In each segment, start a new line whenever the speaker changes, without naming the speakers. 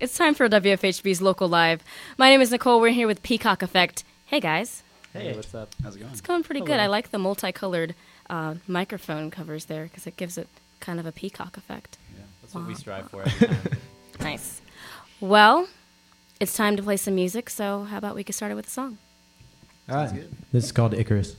It's time for WFHB's Local Live. My name is Nichole. We're here with Peacock Effect. Hey, guys.
Hey, what's up?
How's it going?
It's going pretty good. I like the multicolored uh, microphone covers there because it gives it kind of a peacock effect.
Yeah, that's what we strive for every time.
Nice. Well, it's time to play some music, so how about we get started with a song?
All right.
Good.
This is called Icarus.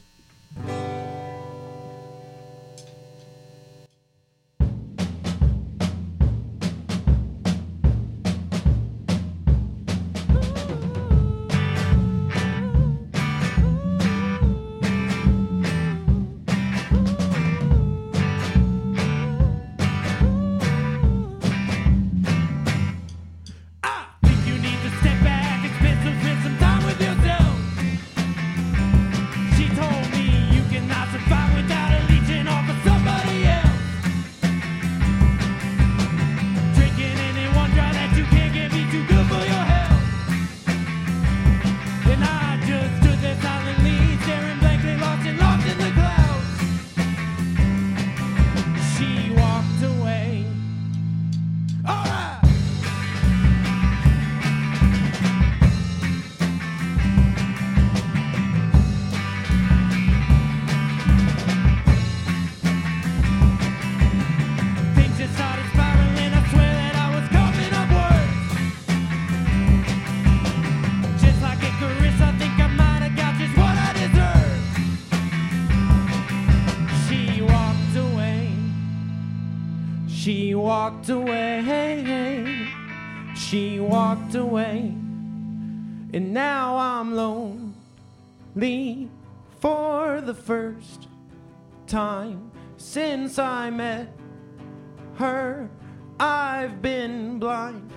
First time since I met her. I've been blind.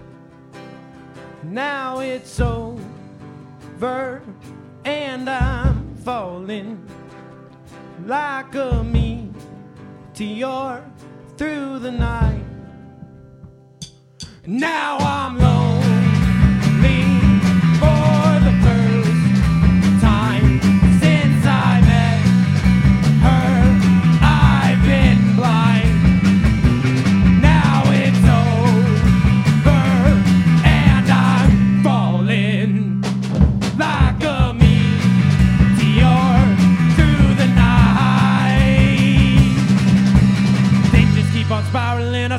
Now it's over, and I'm falling like a meteor through the night. Now I'm lonely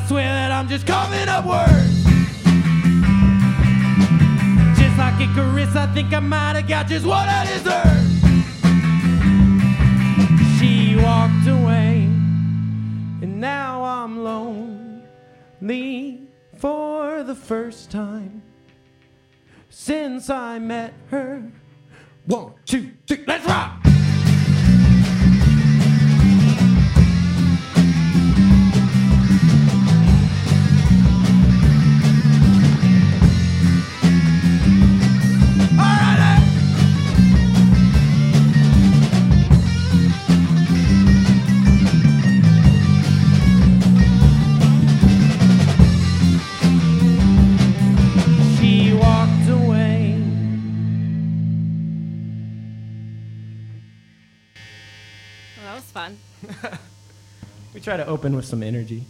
swear that I'm just coming up words. Just like Icarus, I think I might have got just what I deserve. She walked away, and now I'm lonely for the first time since I met her. One, two, three, let's rock!
Try to open with some energy.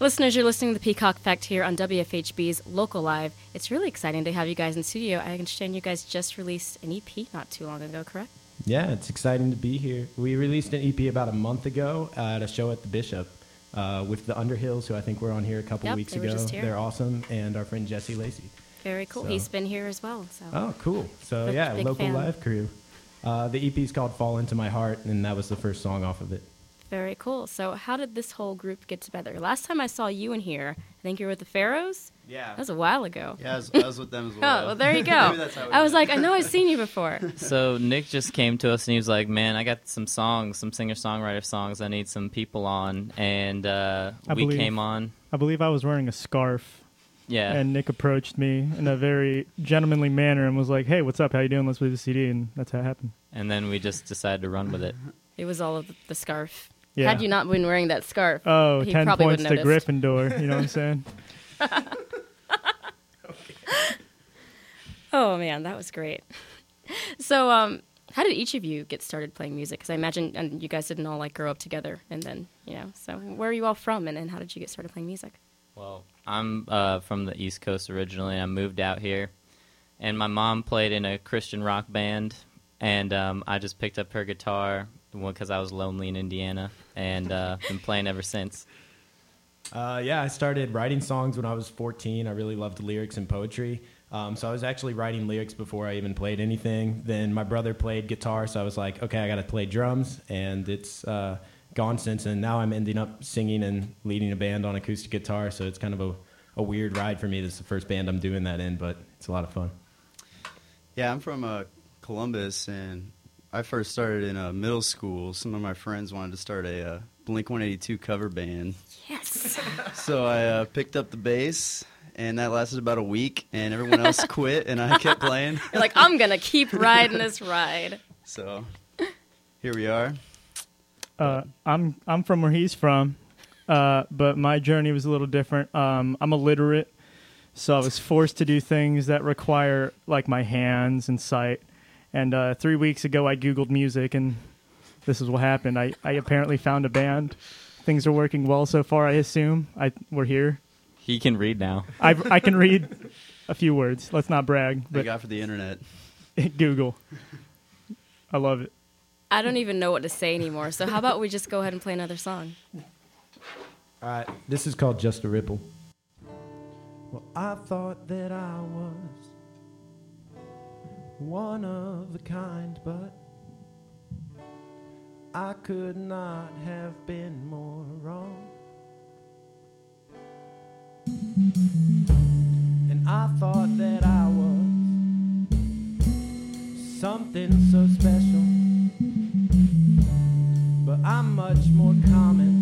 Listeners, you're listening to the Peacock Effect here on WFHB's Local Live. It's really exciting to have you guys in studio. I understand you guys just released an EP not too long ago, correct?
Yeah, it's exciting to be here. We released an EP about a month ago at a show at the Bishop uh, with the Underhills, who I think were on here a couple
Yep,
weeks
they
ago.
just here.
They're awesome, and our friend Jesse Lacey.
Very cool.
So-
He's been here as well. So
Oh, cool. So yeah, local
fan.
live crew. Uh, the EP is called "Fall Into My Heart," and that was the first song off of it.
Very cool. So how did this whole group get together? Last time I saw you in here, I think you were with the Pharaohs.
Yeah.
That was a while ago.
Yeah, I was, I was with them as well.
Oh,
well.
well, there you
Maybe
go.
that's how
I was like, I know I've seen you before.
so Nick just came to us and he was like, "Man, I got some songs, some singer-songwriter songs. I need some people on." And uh, we
believe-
came on.
I believe I was wearing a scarf,
Yeah.
and Nick approached me in a very gentlemanly manner and was like, "Hey, what's up? How you doing? Let's play the CD." And that's how it happened.
and then we just decided to run with it.
It was all of the scarf.
Yeah.
Had you not been wearing that scarf,
oh,
he
10
probably
points
wouldn't
to
noticed.
Gryffindor. You know what I'm saying?
Oh man, that was great. So, um, how did each of you get started playing music? Because I imagine and you guys didn't all like grow up together, and then you know. So, where are you all from, and, and how did you get started playing music?
Well, I'm uh, from the East Coast originally. I moved out here, and my mom played in a Christian rock band, and um, I just picked up her guitar because I was lonely in Indiana, and uh, been playing ever since.
Uh, yeah, I started writing songs when I was 14. I really loved lyrics and poetry. Um, so I was actually writing lyrics before I even played anything. Then my brother played guitar, so I was like, okay, I got to play drums, and it's uh, gone since. And now I'm ending up singing and leading a band on acoustic guitar. So it's kind of a, a weird ride for me. This is the first band I'm doing that in, but it's a lot of fun.
Yeah, I'm from uh, Columbus, and I first started in uh, middle school. Some of my friends wanted to start a uh, Blink 182 cover band.
Yes.
So I uh, picked up the bass, and that lasted about a week, and everyone else quit, and I kept playing.
You're like, I'm gonna keep riding this ride.
So here we are.
Uh, I'm I'm from where he's from, uh, but my journey was a little different. Um, I'm illiterate, so I was forced to do things that require like my hands and sight. And uh, three weeks ago, I googled music, and this is what happened. I, I apparently found a band. Things are working well so far. I assume I we're here.
He can read now.
I I can read a few words. Let's not brag,
Thank
but
God for the internet.
Google. I love it.
I don't even know what to say anymore. So how about we just go ahead and play another song?
All right, this is called Just a Ripple. Well, I thought that I was one of a kind, but I could not have been more wrong. And I thought that I was something so special, but I'm much more common.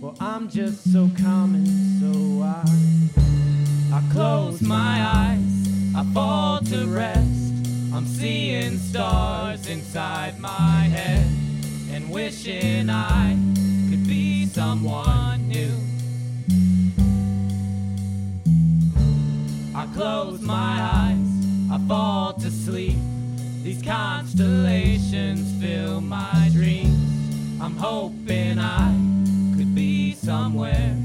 Well, I'm just so common, so I I close my rest. I'm seeing stars inside my head and wishing I could be someone new. I close my eyes, I fall to sleep. These constellations fill my dreams. I'm hoping I could be somewhere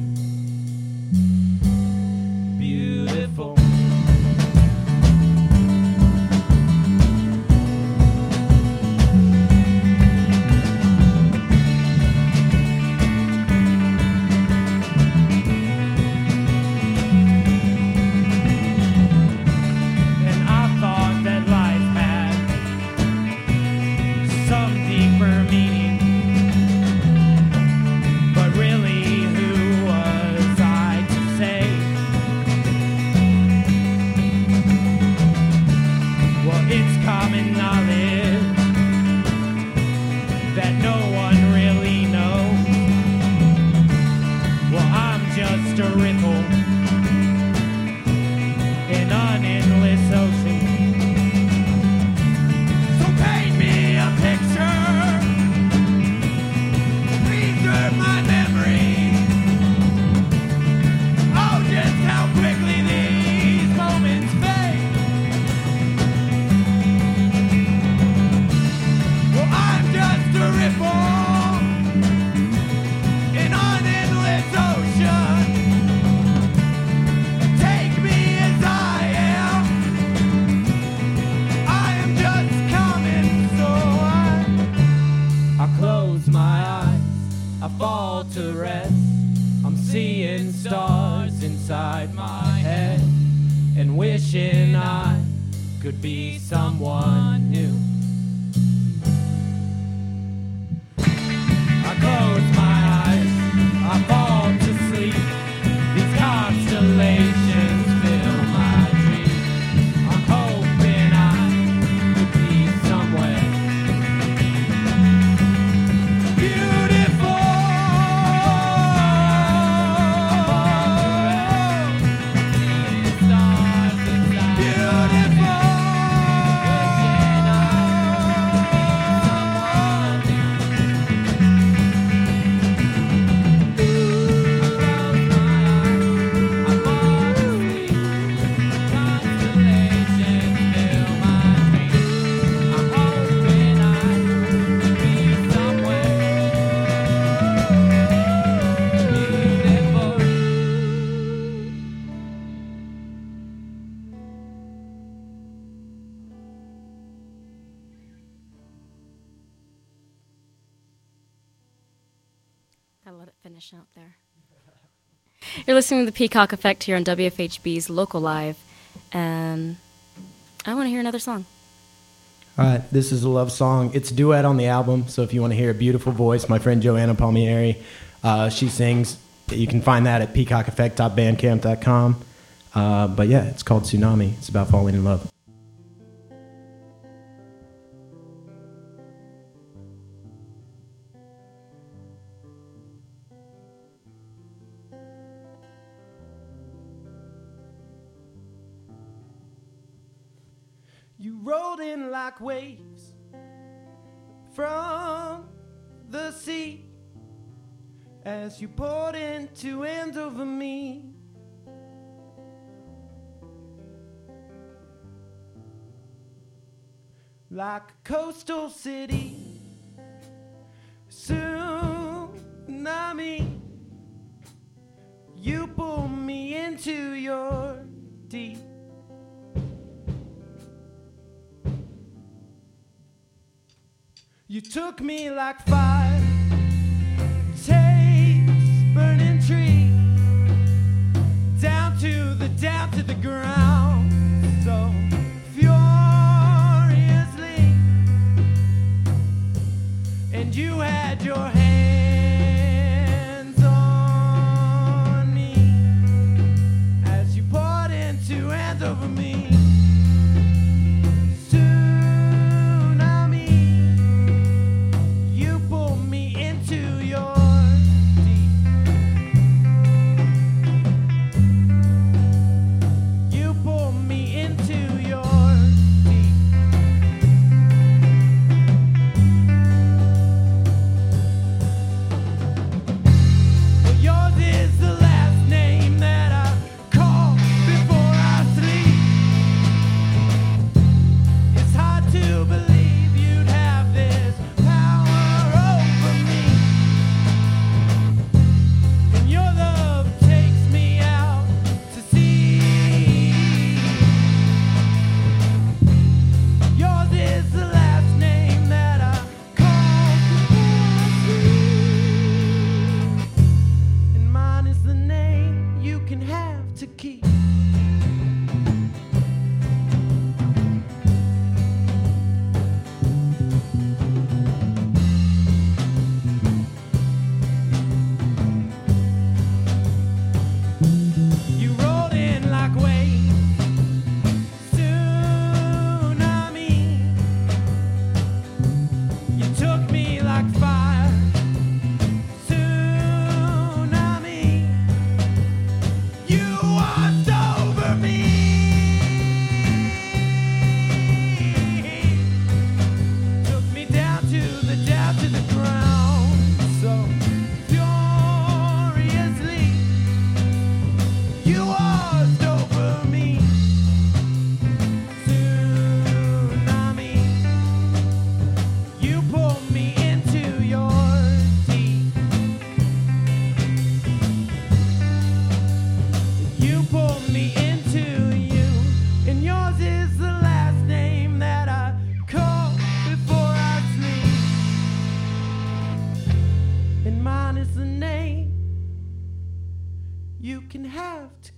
inside my head and wishing I could be someone
Gotta let it finish out there. You're listening to the Peacock Effect here on WFHB's Local Live, and I want to hear another song.
All right, this is a love song. It's a duet on the album, so if you want to hear a beautiful voice, my friend Joanna Palmieri, uh, she sings. You can find that at peacockeffect.bandcamp.com. Uh, but yeah, it's called Tsunami. It's about falling in love. Like waves from the sea as you poured into and over me. Like a coastal city, took me like fire, takes burning tree, down to the down to the ground,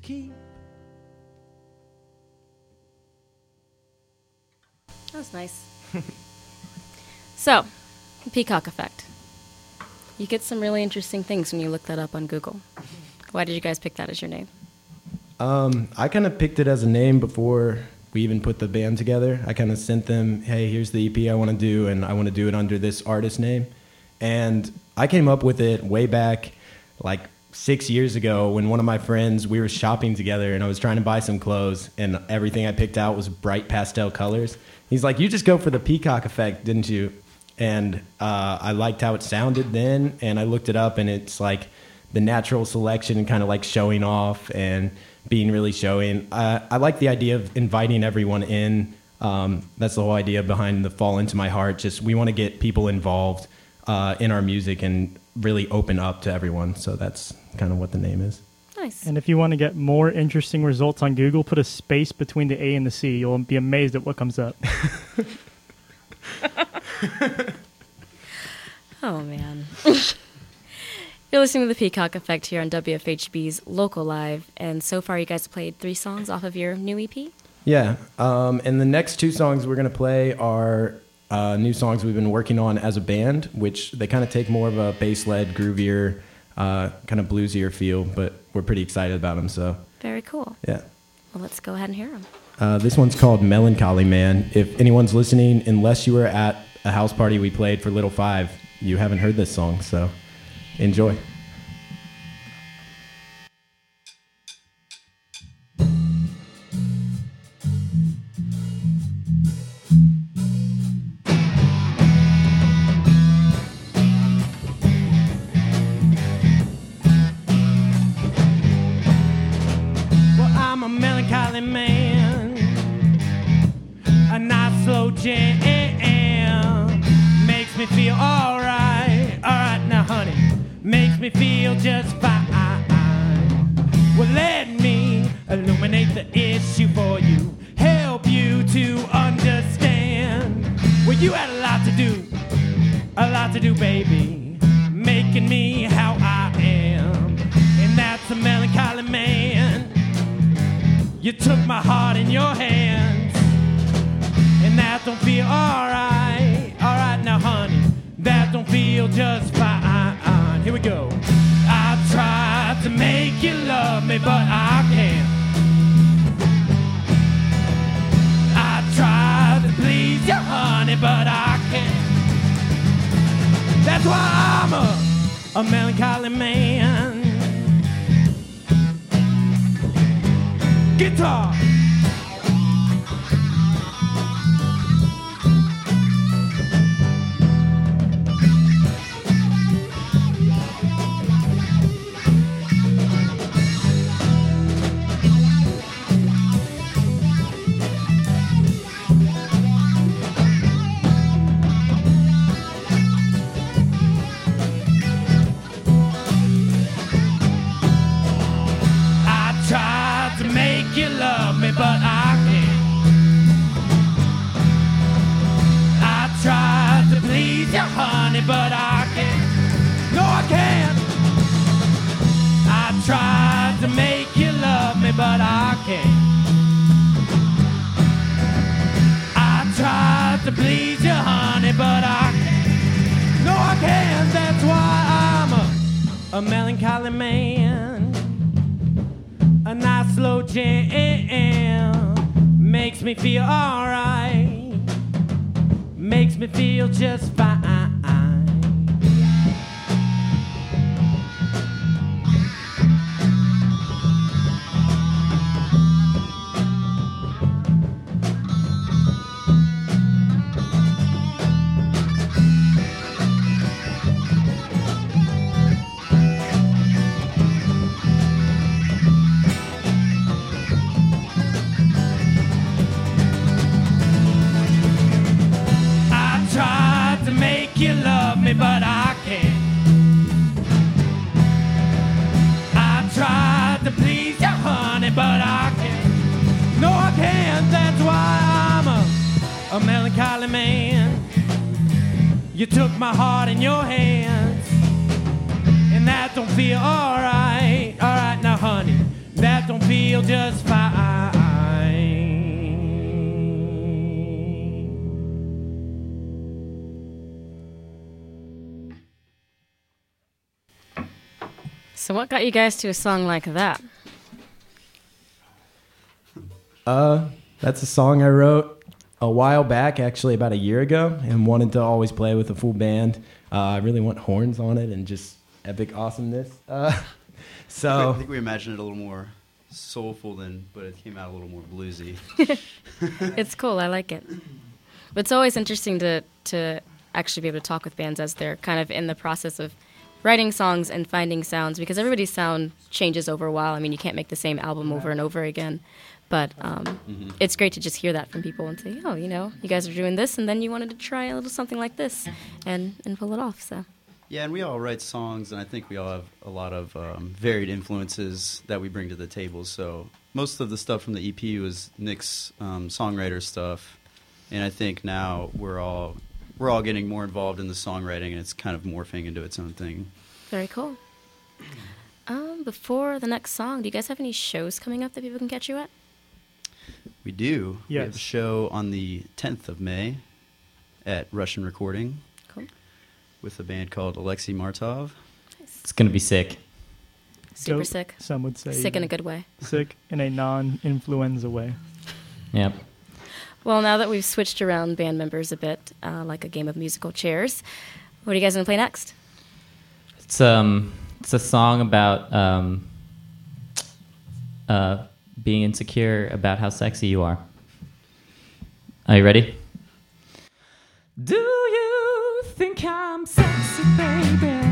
have keep. That
was nice. so, the peacock effect. You get some really interesting things when you look that up on Google. Why did you guys pick that as your name?
Um, I kind of picked it as a name before we even put the band together. I kind of sent them, "Hey, here's the EP I want to do, and I want to do it under this artist name." And I came up with it way back, like six years ago, when one of my friends we were shopping together, and I was trying to buy some clothes, and everything I picked out was bright pastel colors. He's like, "You just go for the peacock effect, didn't you?" And uh, I liked how it sounded then, and I looked it up, and it's like the natural selection and kind of like showing off and being really showing. Uh, I like the idea of inviting everyone in. Um, that's the whole idea behind the Fall Into My Heart. Just we want to get people involved uh, in our music and really open up to everyone. So that's kind of what the name is.
Nice.
And if you want to get more interesting results on Google, put a space between the A and the C. You'll be amazed at what comes up.
Oh man. You're You're listening to the Peacock Effect here on WFHB's Local Live, and so far you guys played three songs off of your new EP.
Yeah, um, and the next two songs we're gonna play are uh, new songs we've been working on as a band, which they kind of take more of a bass-led, groovier, uh, kind of bluesier feel, but we're pretty excited about them. So
Very cool.
yeah.
Well, let's go ahead and hear them.
Uh, this one's called Melancholy Man. If anyone's listening, unless you were at a house party we played for Little Five, you haven't heard this song, so enjoy.
Melancholy man. A nice slow jam makes me feel alright. Alright now, honey, makes me feel just fine. Well, let me illuminate the issue for you, help you to understand. Well, you had a lot to do, a lot to do, baby, making me how I You took my heart in your hands, and that don't feel alright. Alright now, honey, that don't feel just fine. Here we go. I tried to make you love me, but I can't. I tried to please you, honey, but I can't. That's why I'm a, a melancholy man. Guitar. Nice slow jam makes me feel alright. Makes me feel just fine. A, a melancholy man. You took my heart in your hands, and that don't feel alright. Alright, now, honey, that don't feel just fine.
So, what got you guys to a song like that?
Uh, that's a song I wrote a while back, actually about a year ago, and wanted to always play with a full band. Uh, I really want horns on it and just epic awesomeness. Uh,
I think we imagined it a little more soulful than, but it came out a little more bluesy.
it's cool. I like it. But it's always interesting to to actually be able to talk with bands as they're kind of in the process of writing songs and finding sounds because everybody's sound changes over a while. I mean, you can't make the same album over and over again. But um, it's great to just hear that from people and say, oh, you know, you guys are doing this, and then you wanted to try a little something like this, and and pull it off. So
Yeah, and we all write songs, and I think we all have a lot of um, varied influences that we bring to the table. So most of the stuff from the EP was Nick's um, songwriter stuff, and I think now we're all we're all getting more involved in the songwriting, and it's kind of morphing into its own thing.
very cool. Um, before the next song, do you guys have any shows coming up that people can catch you at?
We do. We have
Yes.
a show on the 10th of May at Russian Recording
Cool.
with a band called Alexei Martov.
It's gonna be sick.
Super
Dope,
sick.
Some would say
Sick in a good way.
sick in a non-influenza way.
Yep.
Well, now that we've switched around band members a bit, uh, like a game of musical chairs, what are you guys going to play next?
It's um, it's a song about um, uh, being insecure about how sexy you are. Are you ready?
Do you think I'm sexy, baby?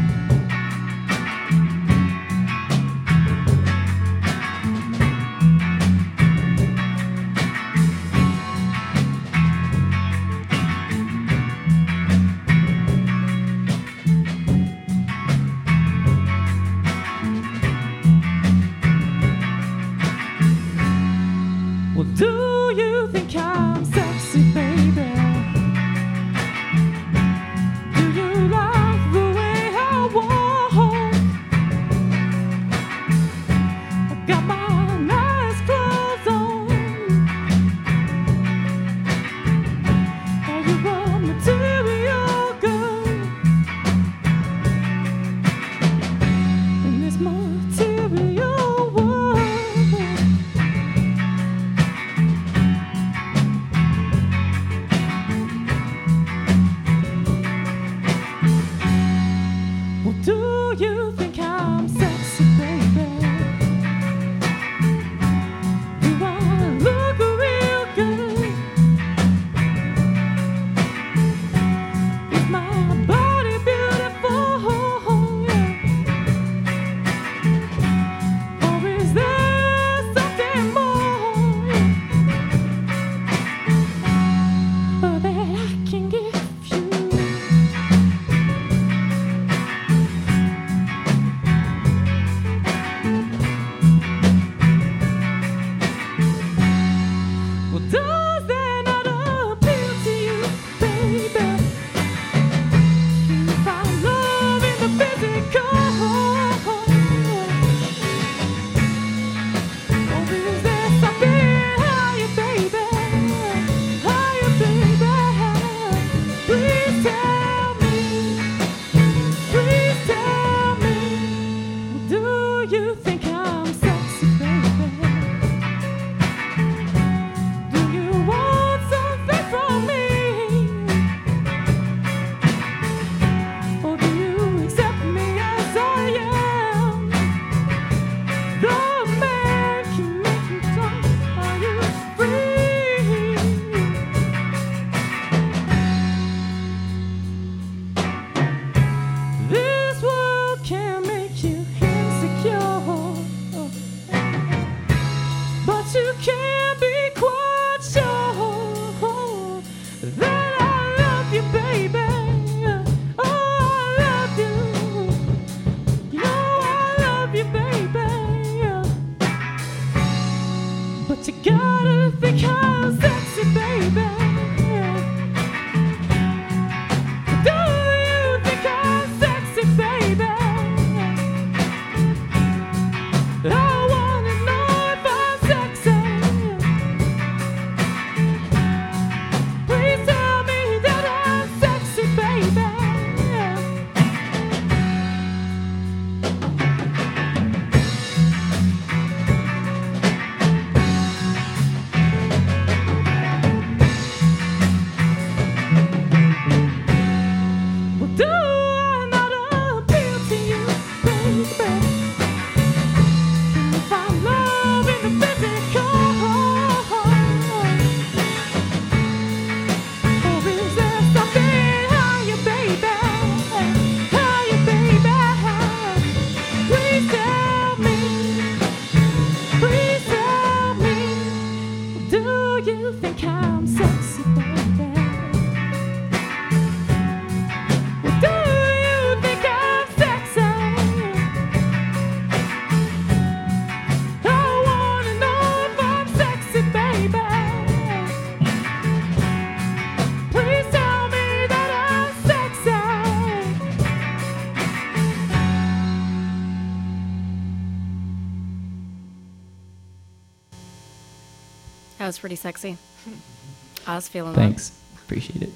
That
was pretty sexy. I was feeling
Thanks. Appreciate it.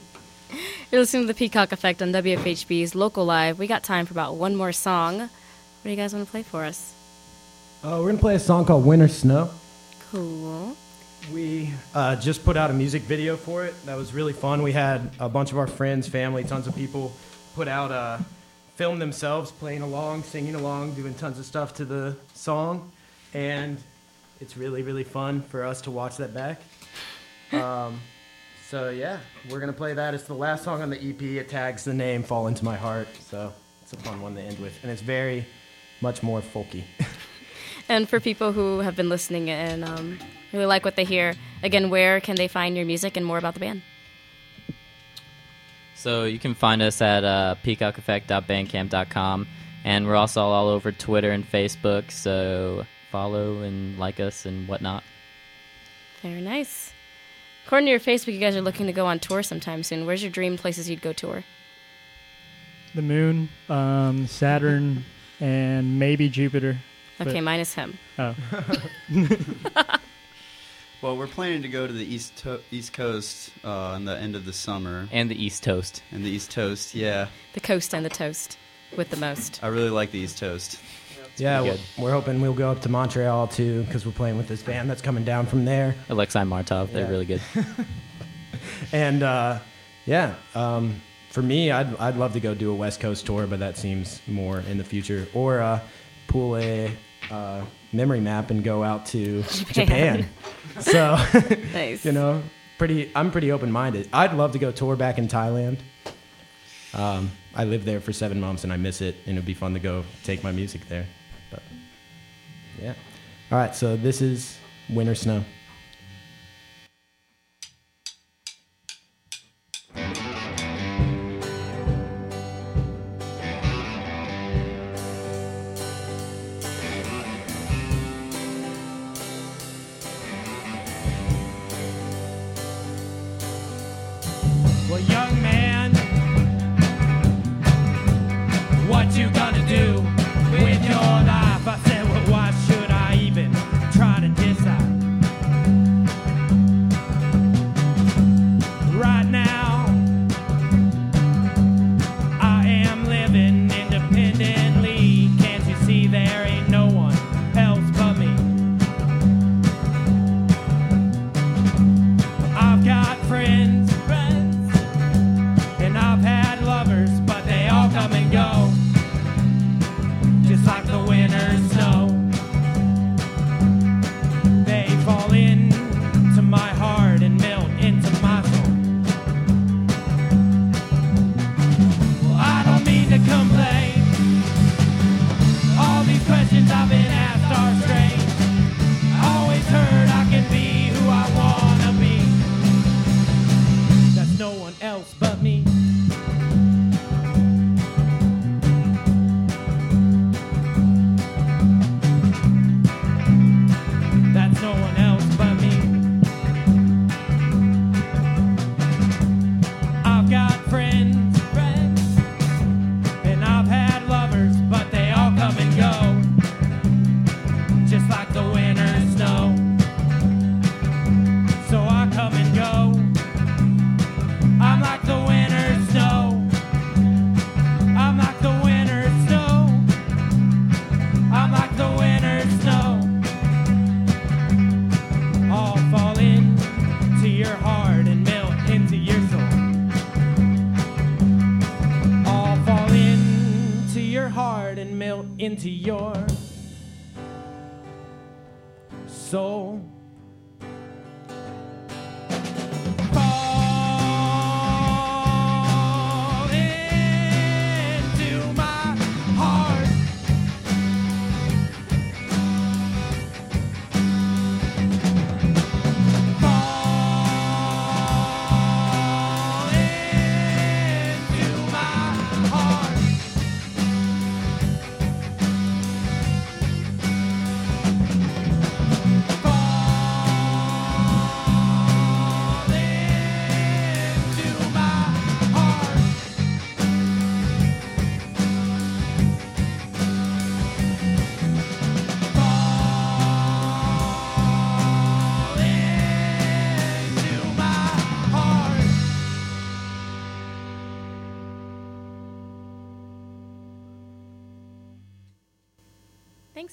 that. You're listening to the Peacock Effect on WFHB's Local Live. We got time for about one more song. What do you guys want to play for us?
Uh, we're gonna play a song called "Winter Snow."
Cool.
We uh, just put out a music video for it. That was really fun. We had a bunch of our friends, family, tons of people put out, uh, film themselves playing along, singing along, doing tons of stuff to the song, and it's really, really fun for us to watch that back. Um, so yeah, we're gonna play that. It's the last song on the EP. It tags the name "Fall Into My Heart," so it's a fun one to end with, and it's very much more folky.
And for people who have been listening and um, really like what they hear, again, where can they find your music and more about the band?
So you can find us at uh, peacockeffect.bandcamp.com, and we're also all over Twitter and Facebook. So follow and like us and whatnot.
Very nice. According to your Facebook, you guys are looking to go on tour sometime soon. Where's your dream places you'd go tour?
The moon, um, Saturn, and maybe Jupiter.
Okay, minus him.
Oh,
Well, we're planning to go to the east to- east coast uh, in the end of the summer
And the East Toast.
and the east coast. Yeah,
The coast and the toast with the most.
I really like the east coast.
yeah,
pretty
we're, we're hoping we'll go up to Montreal too because we're playing with this band that's coming down from there.
Alexei Martov, they're
Yeah.
really good.
And uh, yeah, um, for me, I'd I'd love to go do a West Coast tour, but that seems more in the future. Or uh, pull a uh, memory map and go out to Japan. so
Nice.
you know, pretty. I'm pretty open minded. I'd love to go tour back in Thailand. Um, I lived there for seven months and I miss it, and it'd be fun to go take my music there. But yeah. All right, so this is Winter Snow.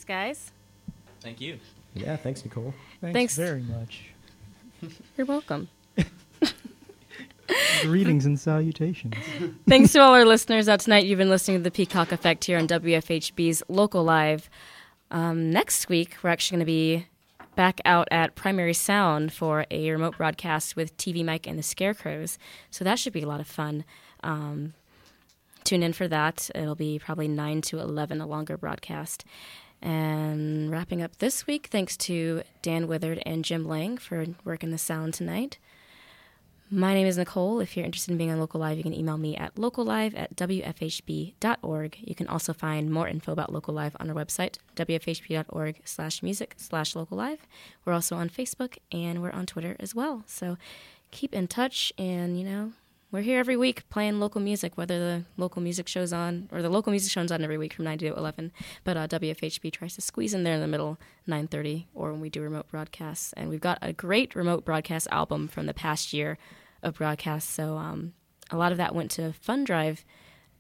Guys.
Thank you.
Yeah, thanks, Nichole.
Thanks,
Thanks.
very much.
You're welcome.
Greetings and salutations.
Thanks to all our listeners out tonight. You've been listening to the Peacock Effect here on WFHB's Local Live. Um, next week, we're actually going to be back out at Primary Sound for a remote broadcast with TV Mike and the Scarecrows. So that should be a lot of fun. Um, tune in for that. It'll be probably 9 to 11, a longer broadcast. And wrapping up this week, thanks to Dan Withered and Jim Lang for working the sound tonight. My name is Nichole. If you're interested in being on Local Live, you can email me at locallive at wfhb.org. You can also find more info about Local Live on our website, wfhb.org slash music slash local live. We're also on Facebook and we're on Twitter as well. So keep in touch and, you know, we're here every week playing local music, whether the local music show's on or the local music show's on every week from 9 to 11. But uh, WFHB tries to squeeze in there in the middle, 9:30, or when we do remote broadcasts. And we've got a great remote broadcast album from the past year of broadcasts. So um, a lot of that went to Fund Drive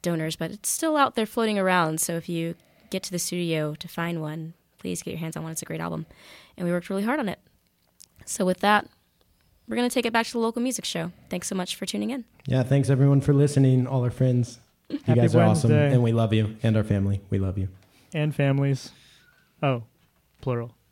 donors, but it's still out there floating around. So if you get to the studio to find one, please get your hands on one. It's a great album, and we worked really hard on it. So with that, we're going to take it back to the local music show. Thanks so much for tuning in.
Yeah, thanks everyone for listening, all our friends. You
Happy
guys are awesome, and we love you, and our family. We love you.
and families. Oh, plural.